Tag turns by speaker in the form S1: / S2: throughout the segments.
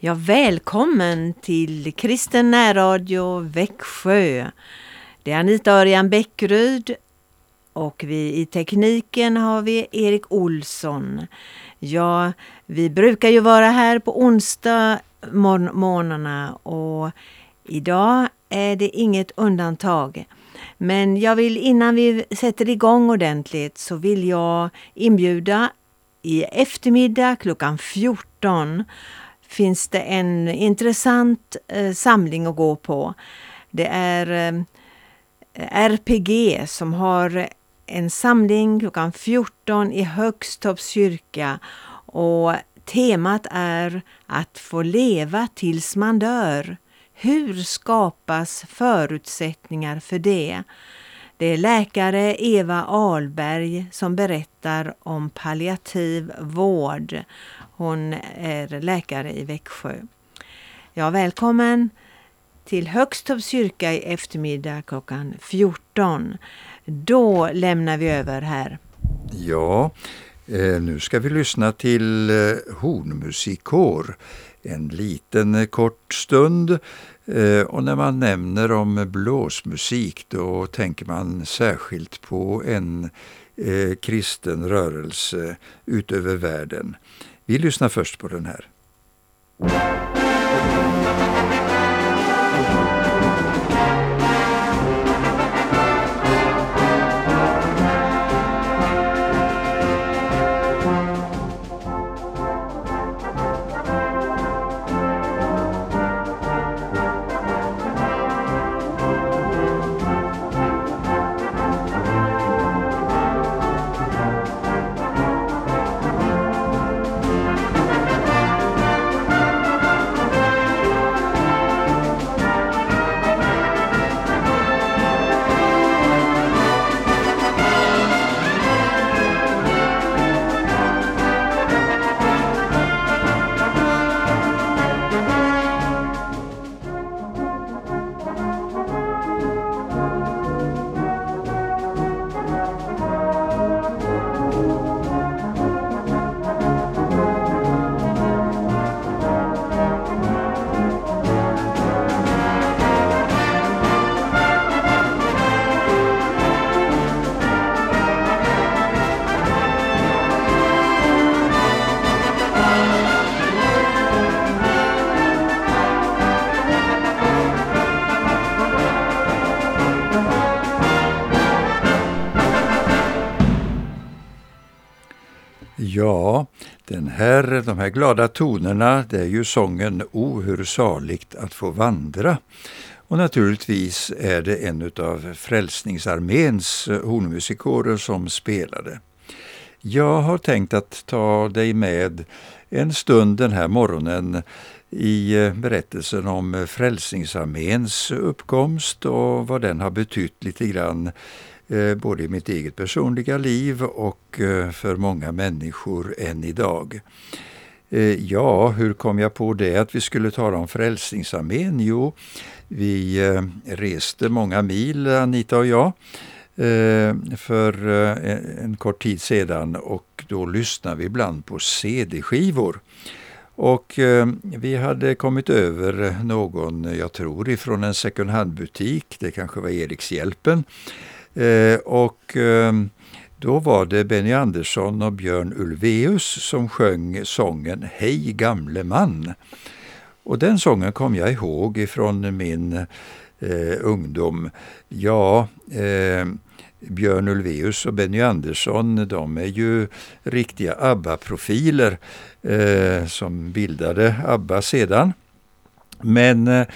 S1: Ja, välkommen till Kristen närradio Växjö. Det är Anita Örjan Bäckryd och vi i tekniken har vi Erik Olsson. Ja, vi brukar ju vara här på onsdag morgnarna och idag är det inget undantag. Men jag vill innan vi sätter igång ordentligt så vill jag inbjuda i eftermiddag klockan 14 finns det en intressant eh, samling att gå på. Det är eh, RPG som har en samling klockan 14 i Högstorps kyrka och temat är att få leva tills man dör. Hur skapas förutsättningar för det? Det är läkare Eva Alberg som berättar om palliativ vård. Hon är läkare i Växjö. Ja, välkommen till Högstorps kyrka i eftermiddag klockan 14. Då lämnar vi över här.
S2: Ja, eh, nu ska vi lyssna till eh, hornmusikkår. En liten eh, kort stund. Eh, och när man nämner om blåsmusik då tänker man särskilt på en eh, kristen rörelse utöver världen. Vi lyssnar först på den här. Ja, den här, de här glada tonerna, det är ju sången O hur saligt att få vandra. Och naturligtvis är det en av Frälsningsarméns eh, hornmusikorer som spelade. Jag har tänkt att ta dig med en stund den här morgonen i eh, berättelsen om Frälsningsarméns uppkomst och vad den har betytt lite grann Eh, Eh, både i mitt eget personliga liv och eh, för många människor än idag. Eh, ja, hur kom jag på det att vi skulle tala om Frälsningsarmén? Jo, vi reste många mil, Anita och jag, för en kort tid sedan och då lyssnade vi ibland på CD-skivor. Och vi hade kommit över någon, jag tror ifrån en second hand-butik, det kanske var Erikshjälpen, Eh, och eh, då var det Benny Andersson och Björn Ulvaeus som sjöng sången Hej gamle man. Och den sången kom jag ihåg ifrån min eh, ungdom. Ja, eh, Björn Ulvaeus och Benny Andersson, de är ju riktiga ABBA-profiler eh, som bildade ABBA sedan. Men eh,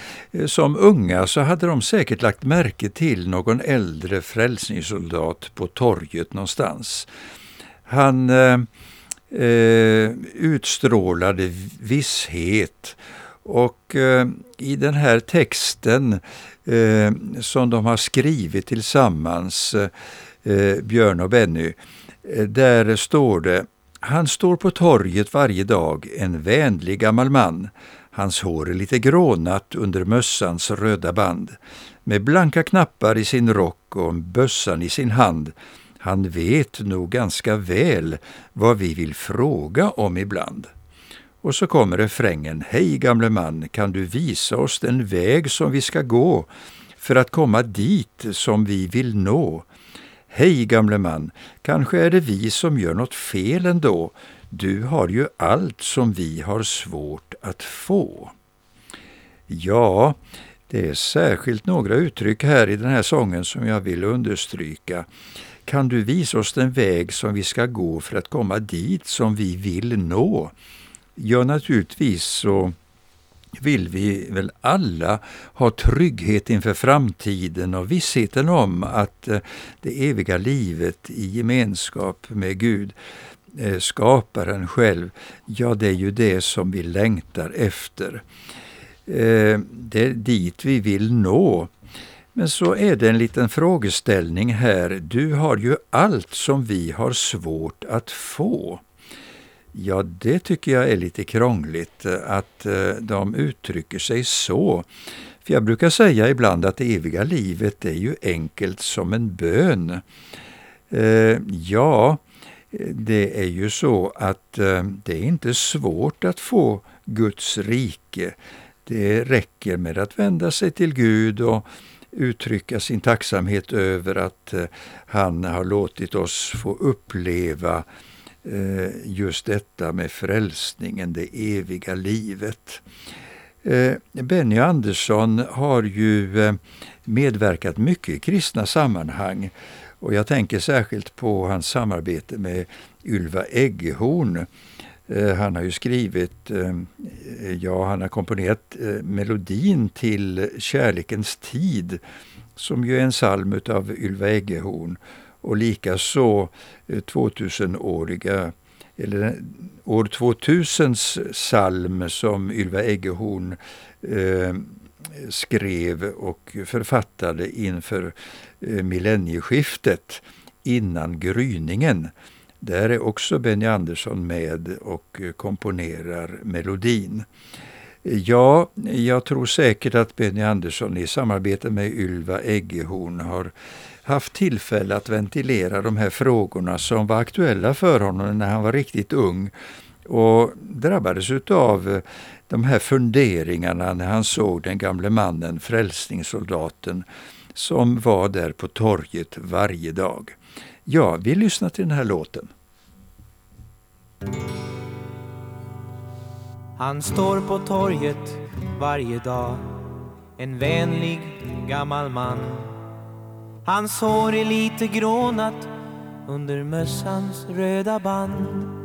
S2: som unga så hade de säkert lagt märke till någon äldre frälsningssoldat på torget någonstans. Han eh, eh utstrålade visshet och eh, i den här texten eh, som de har skrivit tillsammans, eh, eh Björn och Benny, eh, där står det Han står på torget varje dag, en vänlig gammal man. Hans hår är lite grånat under mössans röda band. Med blanka knappar i sin rock och bössan i sin hand. Han vet nog ganska väl vad vi vill fråga om ibland. Och så kommer refrängen. Hej gamle man, kan du visa oss den väg som vi ska gå för att komma dit som vi vill nå? Hej gamle man, kanske är det vi som gör något fel ändå. Du har ju allt som vi har svårt att få. Ja, det är särskilt några uttryck här i den här sången som jag vill understryka. Kan du visa oss den väg som vi ska gå för att komma dit som vi vill nå? Ja, naturligtvis så vill vi väl alla ha trygghet inför framtiden och vissheten om att eh, det eviga livet i gemenskap med Gud, Eh, skaparen själv, ja det är ju det som vi längtar efter. Eh, det är dit vi vill nå. Men så är det en liten frågeställning här. Du har ju allt som vi har svårt att få. Ja, det tycker jag är lite krångligt eh, att de uttrycker sig så. För jag brukar säga ibland att det eviga livet är ju enkelt som en bön. Ja, det är ju så att eh, det är inte svårt att få Guds rike. Det räcker med att vända sig till Gud och uttrycka sin tacksamhet över att eh, han har låtit oss få uppleva eh, just detta med frälsningen, det eviga livet. Benny Andersson har ju medverkat mycket i kristna sammanhang och jag tänker särskilt på hans samarbete med Ylva Eggehorn. Eh, han har ju skrivit, eh, ja han har komponerat eh, melodin till Kärlekens tid som ju är en psalm av Ylva Eggehorn och likaså 2000-åriga eller år 2000s psalm som Ylva Eggehorn eh, skrev och författade inför eh, millennieskiftet innan gryningen. Där är också Benny Andersson med och eh, komponerar melodin. Ja, jag tror säkert att Benny Andersson i samarbete med Ylva Eggehorn har haft tillfälle att ventilera de här frågorna som var aktuella för honom när han var riktigt ung och drabbades av eh, de här funderingarna när han såg den gamle mannen, frälsningssoldaten, som var där på torget varje dag. Ja, vi lyssnar till den här låten.
S3: Han står på torget varje dag En vänlig gammal man Hans hår är lite grånat under mössans röda band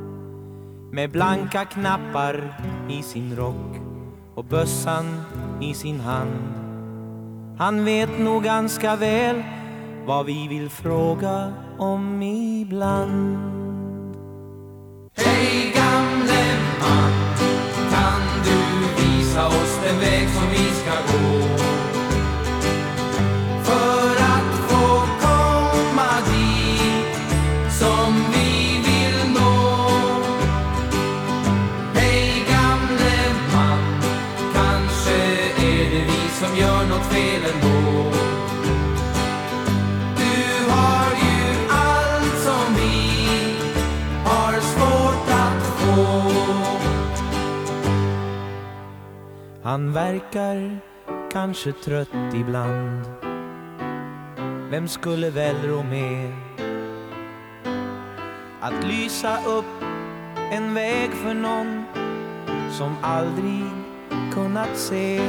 S3: med blanka knappar i sin rock och bössan i sin hand Han vet nog ganska väl vad vi vill fråga om ibland
S4: Hej gamle man kan du visa oss den väg som vi ska gå?
S3: Han verkar kanske trött ibland. Vem skulle väl rå med Att lysa upp en väg för någon Som aldrig kunnat se?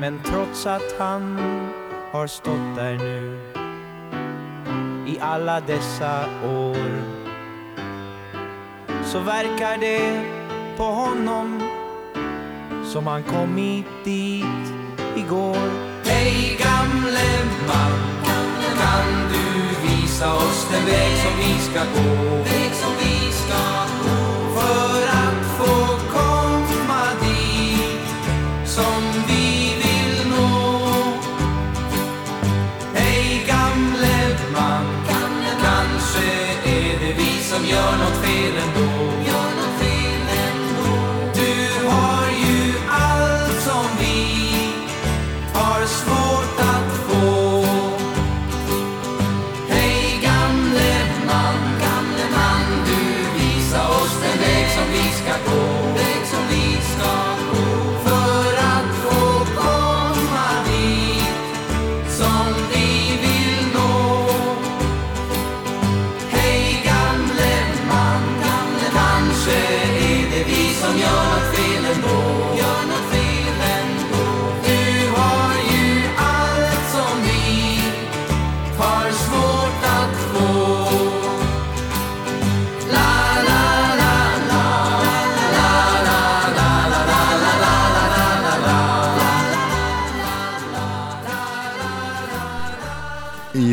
S3: Men trots att han har stått där nu I alla dessa år Så verkar det på honom som han kommit dit igår
S4: Hej gamle man, kan du visa oss den väg som vi ska gå?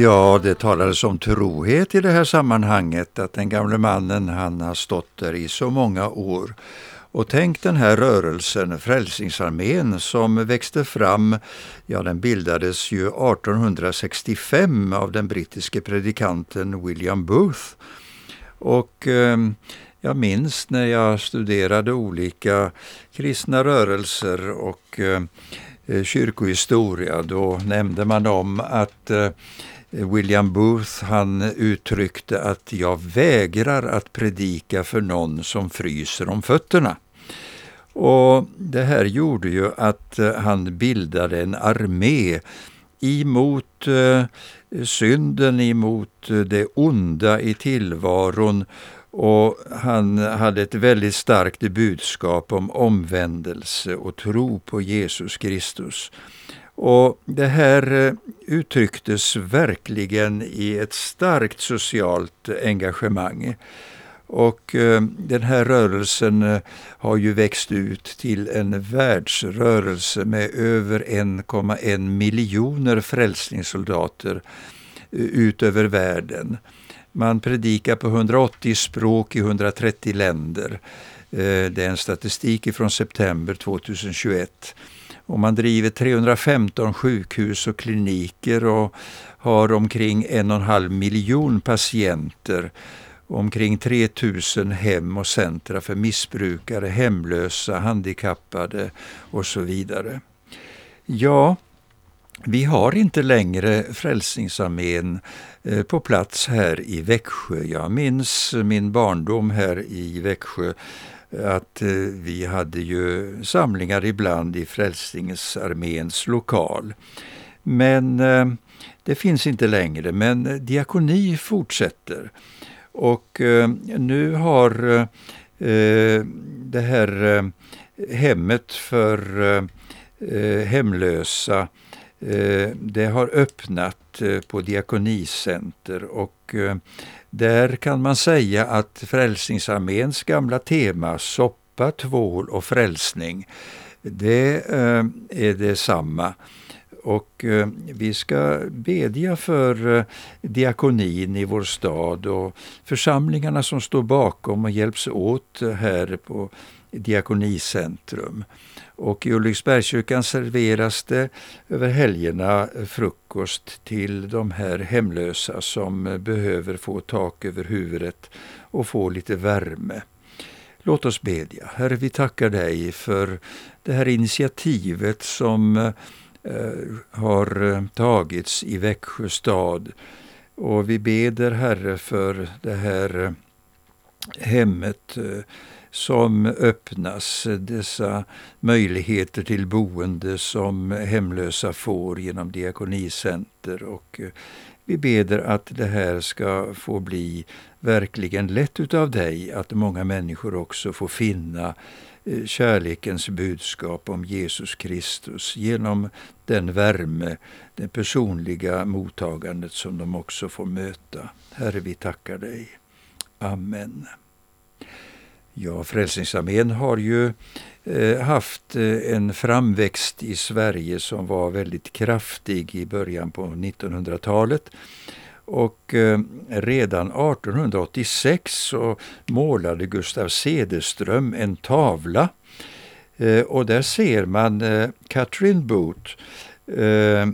S2: Ja, det talades om trohet i det här sammanhanget, att den gamle mannen han har stått där i så många år. Och tänk den här rörelsen, Frälsningsarmén, som växte fram, ja den bildades ju 1865 av den brittiske predikanten William Booth. Och eh, jag minns när jag studerade olika kristna rörelser och eh, eh kyrkohistoria, då nämnde man om att eh, William Booth han uttryckte att jag vägrar att predika för någon som fryser om fötterna. Och Det här gjorde ju att eh, han bildade en armé emot eh, synden, emot eh, det onda i tillvaron och han hade ett väldigt starkt budskap om omvändelse och tro på Jesus Kristus. Och Det här eh, uttrycktes verkligen i ett starkt socialt engagemang. Och eh, den här rörelsen eh, har ju växt ut till en världsrörelse med över 1,1 miljoner frälsningssoldater ut över världen. Man predikar på 180 språk i 130 länder. Det är en statistik från september 2021. Och man driver 315 sjukhus och kliniker och har omkring en och en halv miljon patienter omkring 3000 hem och centra för missbrukare, hemlösa, handikappade och så vidare. Ja, vi har inte längre Frälsningsarmén eh, på plats här i Växjö. Jag minns min barndom här i Växjö att eh, vi hade ju samlingar ibland i Frälsningsarméns lokal. Men eh, det finns inte längre, men eh, diakoni fortsätter. Och eh, nu har eh, eh, det här hemmet för hemlösa det har öppnat på Diakonicenter och där kan man säga att Frälsningsarméns gamla tema soppa, tvål och frälsning, det eh, är detsamma. Och eh, vi ska bedja för eh, diakonin i vår stad och församlingarna som står bakom och hjälps åt här på Diakonicentrum. Och i Ulriksbergskyrkan serveras det över helgerna frukost till de här hemlösa som eh, behöver få tak över huvudet och få lite värme. Låt oss bedja. Herre, vi tackar dig för det här initiativet som eh, Eh, har eh, tagits i Växjö stad. Och vi beder Herre för det här eh, hemmet som öppnas, dessa möjligheter till boende som hemlösa får genom Diakonicenter. Och vi beder att det här ska få bli verkligen lätt utav dig, att många människor också får finna eh, Eh, kärlekens budskap om Jesus Kristus genom den värme, det personliga mottagandet som de också får möta. Herre, vi tackar dig. Amen. Ja, Frälsningsarmén har ju eh, haft eh, en framväxt i Sverige som var väldigt kraftig i början på 1900-talet. Och eh, redan 1886 så målade Gustav Cederström en tavla eh, och där ser man eh, Catherine Booth. Eh,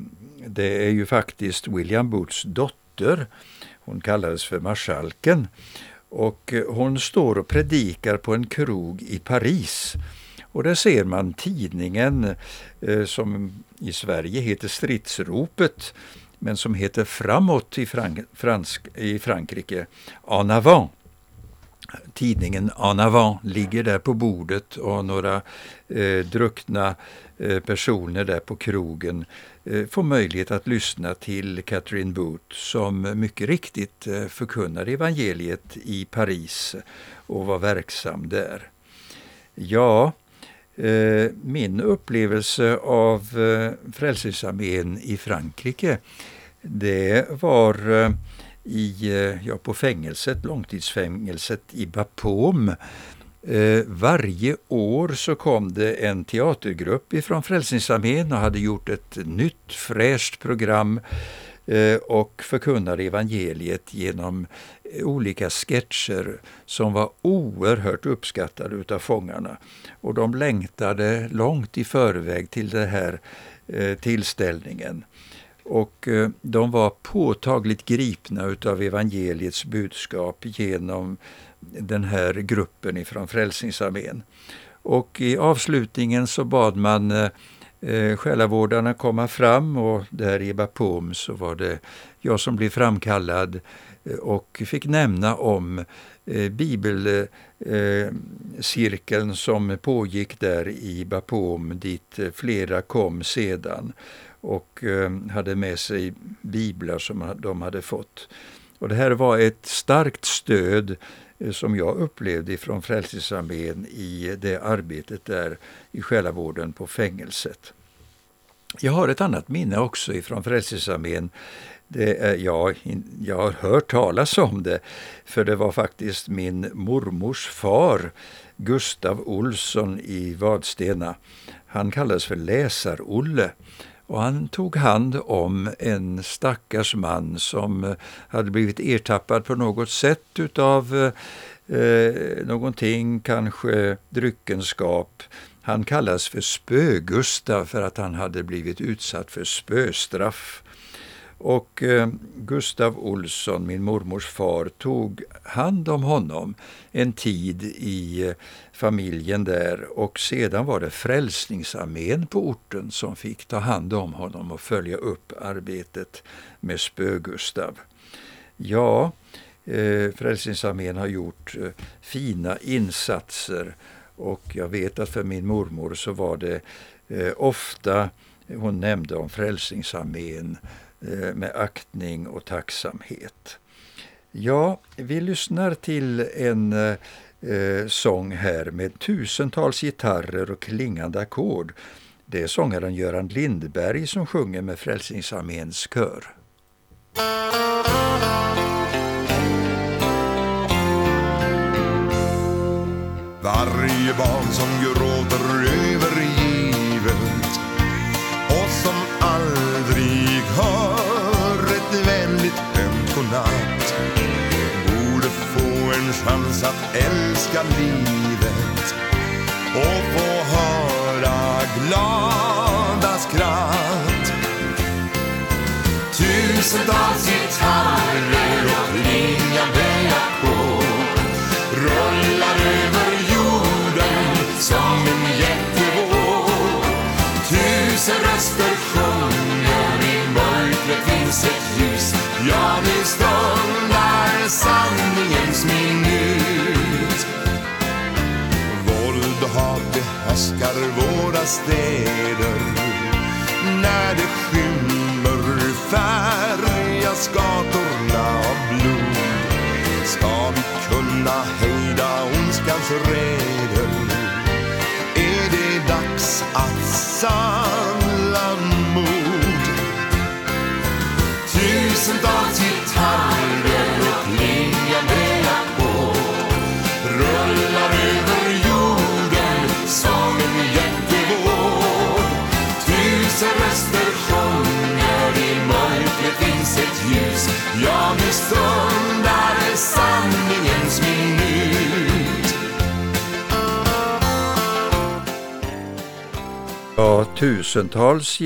S2: det är ju faktiskt William Booths dotter. Hon kallades för marskalken. Och hon står och predikar på en krog i Paris. Och där ser man tidningen eh, som i Sverige heter Stridsropet men som heter Framåt i, Frank fransk, i Frankrike, En avant. Tidningen En avant ligger där på bordet och några eh, druckna eh, personer där på krogen Eh, får möjlighet att lyssna till Catherine Booth som mycket riktigt eh, förkunnar evangeliet i Paris och var verksam där. Ja, Eh, min upplevelse av eh, Frälsningsarmén i Frankrike det var eh, i, ja, på fängelset, långtidsfängelset i Bapaume. Varje år så kom det en teatergrupp ifrån Frälsningsarmén och hade gjort ett nytt fräscht program och förkunnade evangeliet genom olika sketcher som var oerhört uppskattade utav fångarna. Och de längtade långt i förväg till den här eh, tillställningen. Och eh, de var påtagligt gripna utav evangeliets budskap genom den här gruppen ifrån Frälsningsarmén. Och i avslutningen så bad man eh, eh själavårdarna komma fram och där i Bapom så var det jag som blev framkallad och fick nämna om eh, bibelcirkeln eh, som pågick där i Bapom dit eh, flera kom sedan och eh, hade med sig biblar som de hade fått. Och det här var ett starkt stöd Eh, som jag upplevde från Frälsningsarmén i det arbetet där i själavården på fängelset. Jag har ett annat minne också ifrån Frälsningsarmén. Det är, ja, jag har hört talas om det, för det var faktiskt min mormors far, Gustav Olsson i Vadstena. Han kallades för Läsar-Olle och han tog hand om en stackars man som eh, hade blivit ertappad på något sätt utav eh, eh, någonting, kanske dryckenskap. Han kallas för Spö-Gustav för att han hade blivit utsatt för spöstraff. Och eh, Gustav Olsson, min mormors far, tog hand om honom en tid i eh, familjen där och sedan var det Frälsningsarmén på orten som fick ta hand om honom och följa upp arbetet med Spö-Gustav. Ja, eh, Frälsningsarmén har gjort eh, fina insatser och jag vet att för min mormor så var det eh, ofta hon nämnde om Frälsningsarmén Eh, Eh, med aktning och tacksamhet. Ja, vi lyssnar till en eh, sång här med tusentals gitarrer och klingande ackord. Det är sångaren Göran Lindberg som sjunger med Frälsningsarméns kör.
S5: Varje barn som gråter övergivet godnatt borde få en chans att älska livet och få höra glada skratt. Tusentals gitarrer och klingande ackord rullar över jorden som en jättevåg. Tusen röster sjunger, i mörkret finns ett ljus. Ja, nu stundar sanningens minut. Våld och hat behärskar våra städer. När det skymmer färgas gatorna av blod. Ska vi kunna hejda ondskans räder? är det dags att samla Ja,
S2: tusentals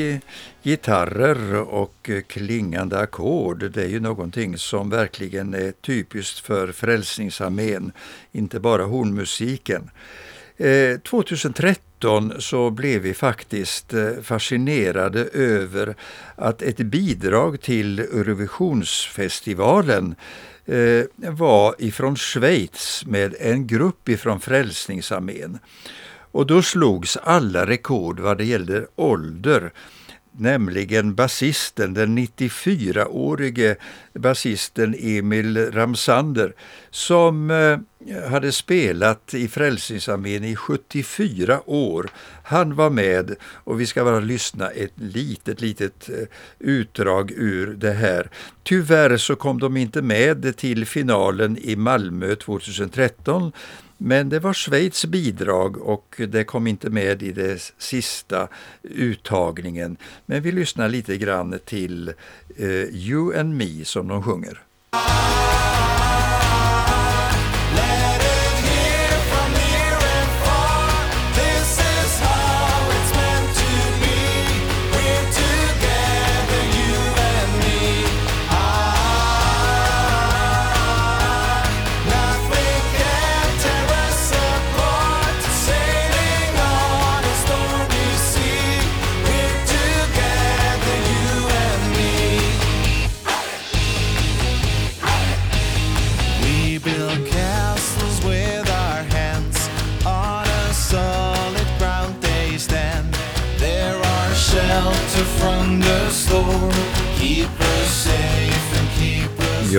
S2: gitarrer och eh, klingande ackord, det är ju någonting som verkligen är typiskt för Frälsningsarmén, inte bara hornmusiken. Eh, 2013 så blev vi faktiskt eh, fascinerade över att ett bidrag till Eurovisionsfestivalen var ifrån Schweiz med en grupp ifrån Frälsningsarmén. Och då slogs alla rekord vad det gällde ålder, nämligen basisten, den 94-årige basisten Emil Ramsander, som eh, hade spelat i Frälsningsarmén i 74 år. Han var med och vi ska bara lyssna ett litet, litet eh, utdrag ur det här. Tyvärr så kom de inte med till finalen i Malmö 2013 men det var Schweiz bidrag och det kom inte med i den sista uttagningen. Men vi lyssnar lite grann till eh, You and Me som de sjunger.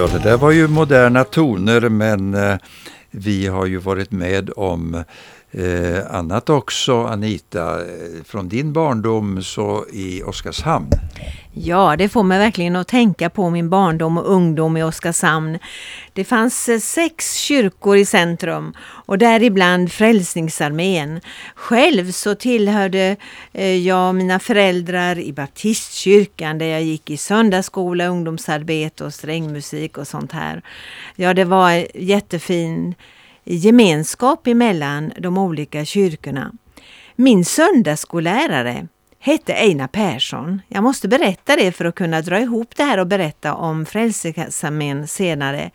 S2: Ja, det där var ju moderna toner men eh, vi har ju varit med om eh, annat också, Anita, eh, från din barndom så i Oskarshamn.
S1: Ja, det får mig verkligen att tänka på min barndom och ungdom i Oskarshamn. Det fanns eh, sex kyrkor i centrum och däribland Frälsningsarmén. Själv så tillhörde eh, jag jag mina föräldrar i baptistkyrkan där jag gick i söndagsskola, ungdomsarbete och strängmusik och sånt här. Ja, det var jättefin gemenskap emellan de olika kyrkorna. Min söndagsskollärare hette Einar Persson. Jag måste berätta det för att kunna dra ihop det här och berätta om Frälsningsarmén senare.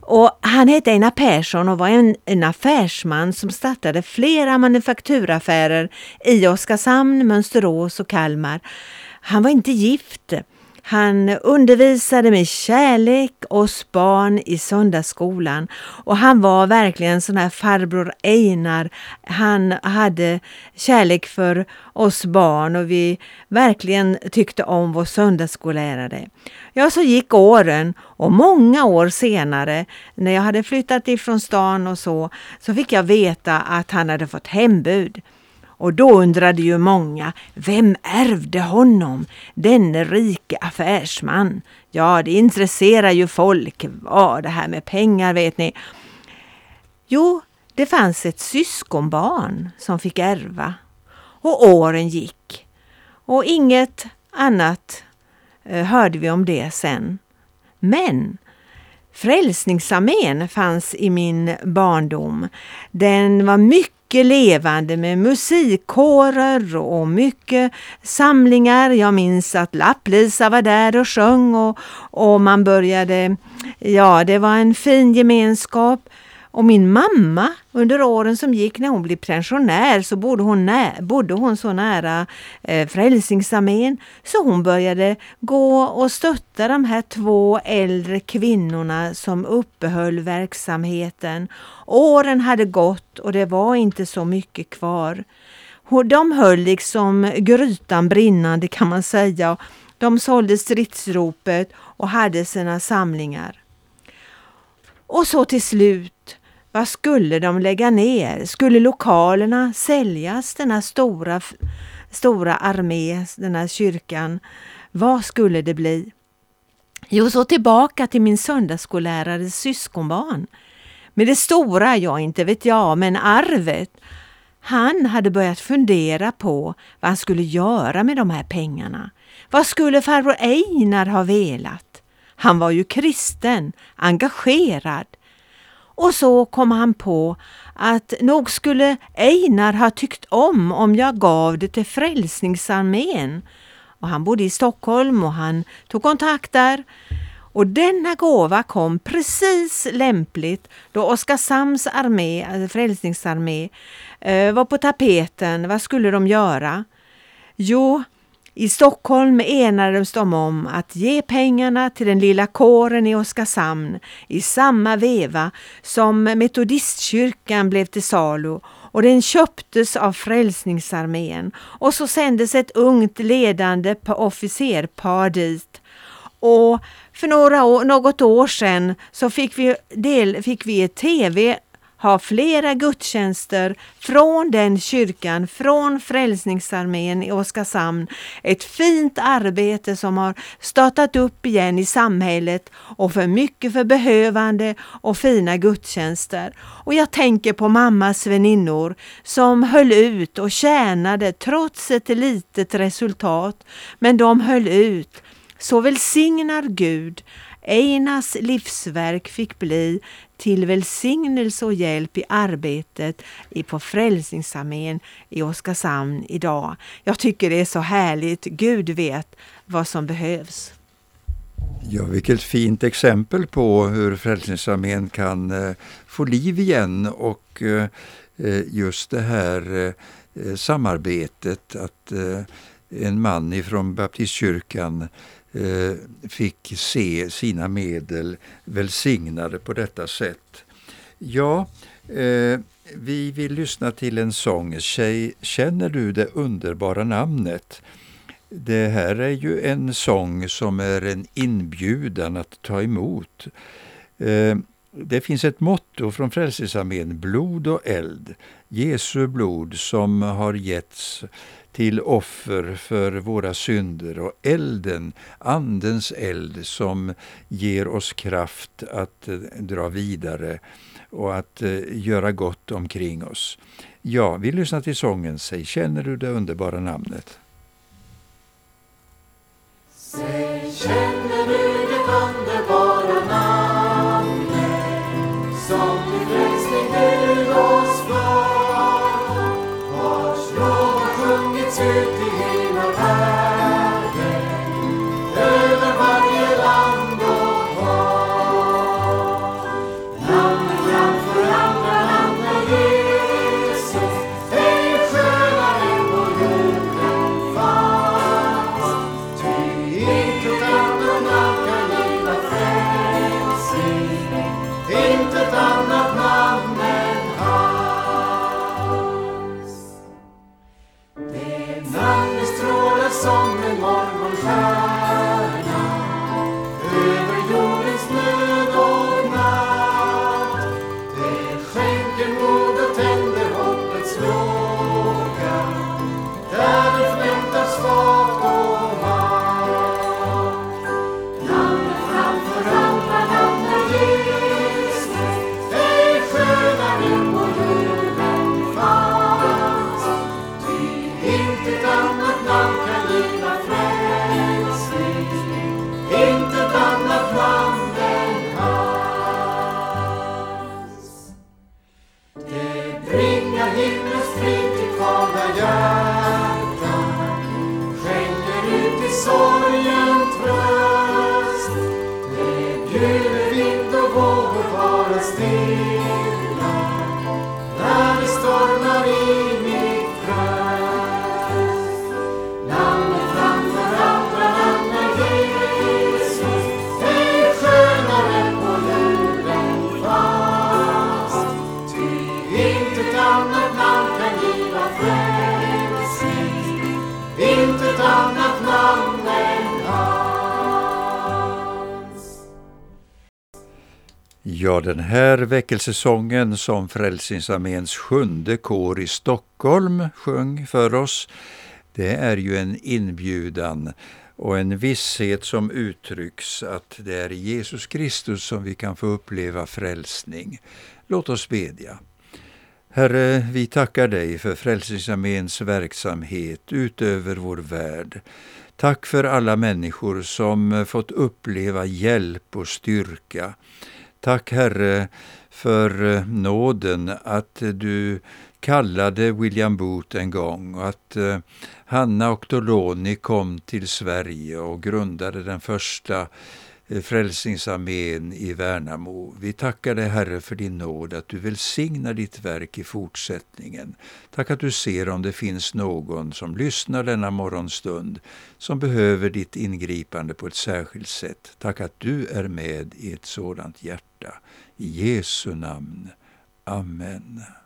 S1: Och han hette Einar Persson och var en, en affärsman som startade flera manufakturaffärer i Oskarshamn, Mönsterås och Kalmar. Han var inte gift han undervisade med kärlek oss barn i söndagsskolan och han var verkligen sån här farbror Einar. Han hade kärlek för oss barn och vi verkligen tyckte om vår söndagsskollärare. Ja, så gick åren och många år senare när jag hade flyttat ifrån stan och så, så fick jag veta att han hade fått hembud. Och då undrade ju många, vem ärvde honom, denne rike affärsman? Ja, det intresserar ju folk, vad det här med pengar vet ni. Jo, det fanns ett syskonbarn som fick ärva. Och åren gick. Och inget annat eh, hörde vi om det sen. Men Frälsningsarmén fanns i min barndom. Den var mycket mycket levande med musikkårer och mycket samlingar. Jag minns att Lapplisa var där och sjöng och, och man började, ja det var en fin gemenskap. Och min mamma under åren som gick när hon blev pensionär så bodde hon, nä bodde hon så nära eh, Frälsningsarmén så hon började gå och stötta de här två äldre kvinnorna som uppehöll verksamheten. Åren hade gått och det var inte så mycket kvar. De höll liksom grytan brinnande kan man säga. De sålde stridsropet och hade sina samlingar. Och så till slut vad skulle de lägga ner? Skulle lokalerna säljas, denna stora, stora armé, den här kyrkan? Vad skulle det bli? Jo, så tillbaka till min söndagsskollärares syskonbarn. Med det stora, ja inte vet jag, men arvet. Han hade börjat fundera på vad han skulle göra med de här pengarna. Vad skulle farbror Einar ha velat? Han var ju kristen, engagerad. Och så kom han på att nog skulle Einar ha tyckt om om jag gav det till Frälsningsarmén. Och han bodde i Stockholm och han tog kontakt där. Och denna gåva kom precis lämpligt då Oskarshamns armé, alltså Frälsningsarmé, eh, var på tapeten. Vad skulle de göra? Jo, i Stockholm enades de om att ge pengarna till den lilla kåren i Oskarshamn i samma veva som metodistkyrkan blev till salu och den köptes av Frälsningsarmén och så sändes ett ungt ledande officerpar dit. Och för några år, något år sedan så fick vi, del, fick vi ett tv ha flera gudstjänster från den kyrkan, från Frälsningsarmén i Oskarshamn. Ett fint arbete som har startat upp igen i samhället och för mycket för behövande och fina gudstjänster. Och jag tänker på mammas väninnor som höll ut och tjänade trots ett litet resultat. Men de höll ut. Så välsignar Gud Einas livsverk fick bli till välsignelse och hjälp i arbetet på Frälsningsarmén i Oskarshamn idag. Jag tycker det är så härligt. Gud vet vad som behövs.
S2: Ja, vilket fint exempel på hur Frälsningsarmén kan eh, få liv igen och eh, eh, just det här samarbetet att en man ifrån baptistkyrkan Eh, fick se sina medel välsignade på detta sätt. Ja, eh, vi vill lyssna till en sång, Känner du det underbara namnet? Det här är ju en sång som är en inbjudan att ta emot. Eh, det finns ett motto från Frälsningsarmén, blod och eld. Jesu blod som har getts till offer för våra synder och elden, Andens eld som ger oss kraft att eh, dra vidare och att eh, göra gott omkring oss. Ja, vi lyssnar till sången Säg känner du det underbara namnet?
S5: Säg känner
S2: väckelsesången som Frälsningsarméns sjunde kår i Stockholm sjöng för oss, det är ju en inbjudan och en visshet som uttrycks att det är i Jesus Kristus som vi kan få uppleva frälsning. Låt oss bedja. Herre, vi tackar dig för Frälsningsarméns verksamhet utöver vår värld. Tack för alla människor som fått uppleva hjälp och styrka. Tack Herre för eh, nåden att eh, du kallade William Booth en gång och att eh, Hanna Hanna Doloni kom till Sverige och grundade den första Frälsningsarmén i Värnamo. Vi tackar dig Herre för din nåd, att du välsignar ditt verk i fortsättningen. Tack att du ser om det finns någon som lyssnar denna morgonstund som behöver ditt ingripande på ett särskilt sätt. Tack att du är med i ett sådant hjärta. I Jesu namn. Amen.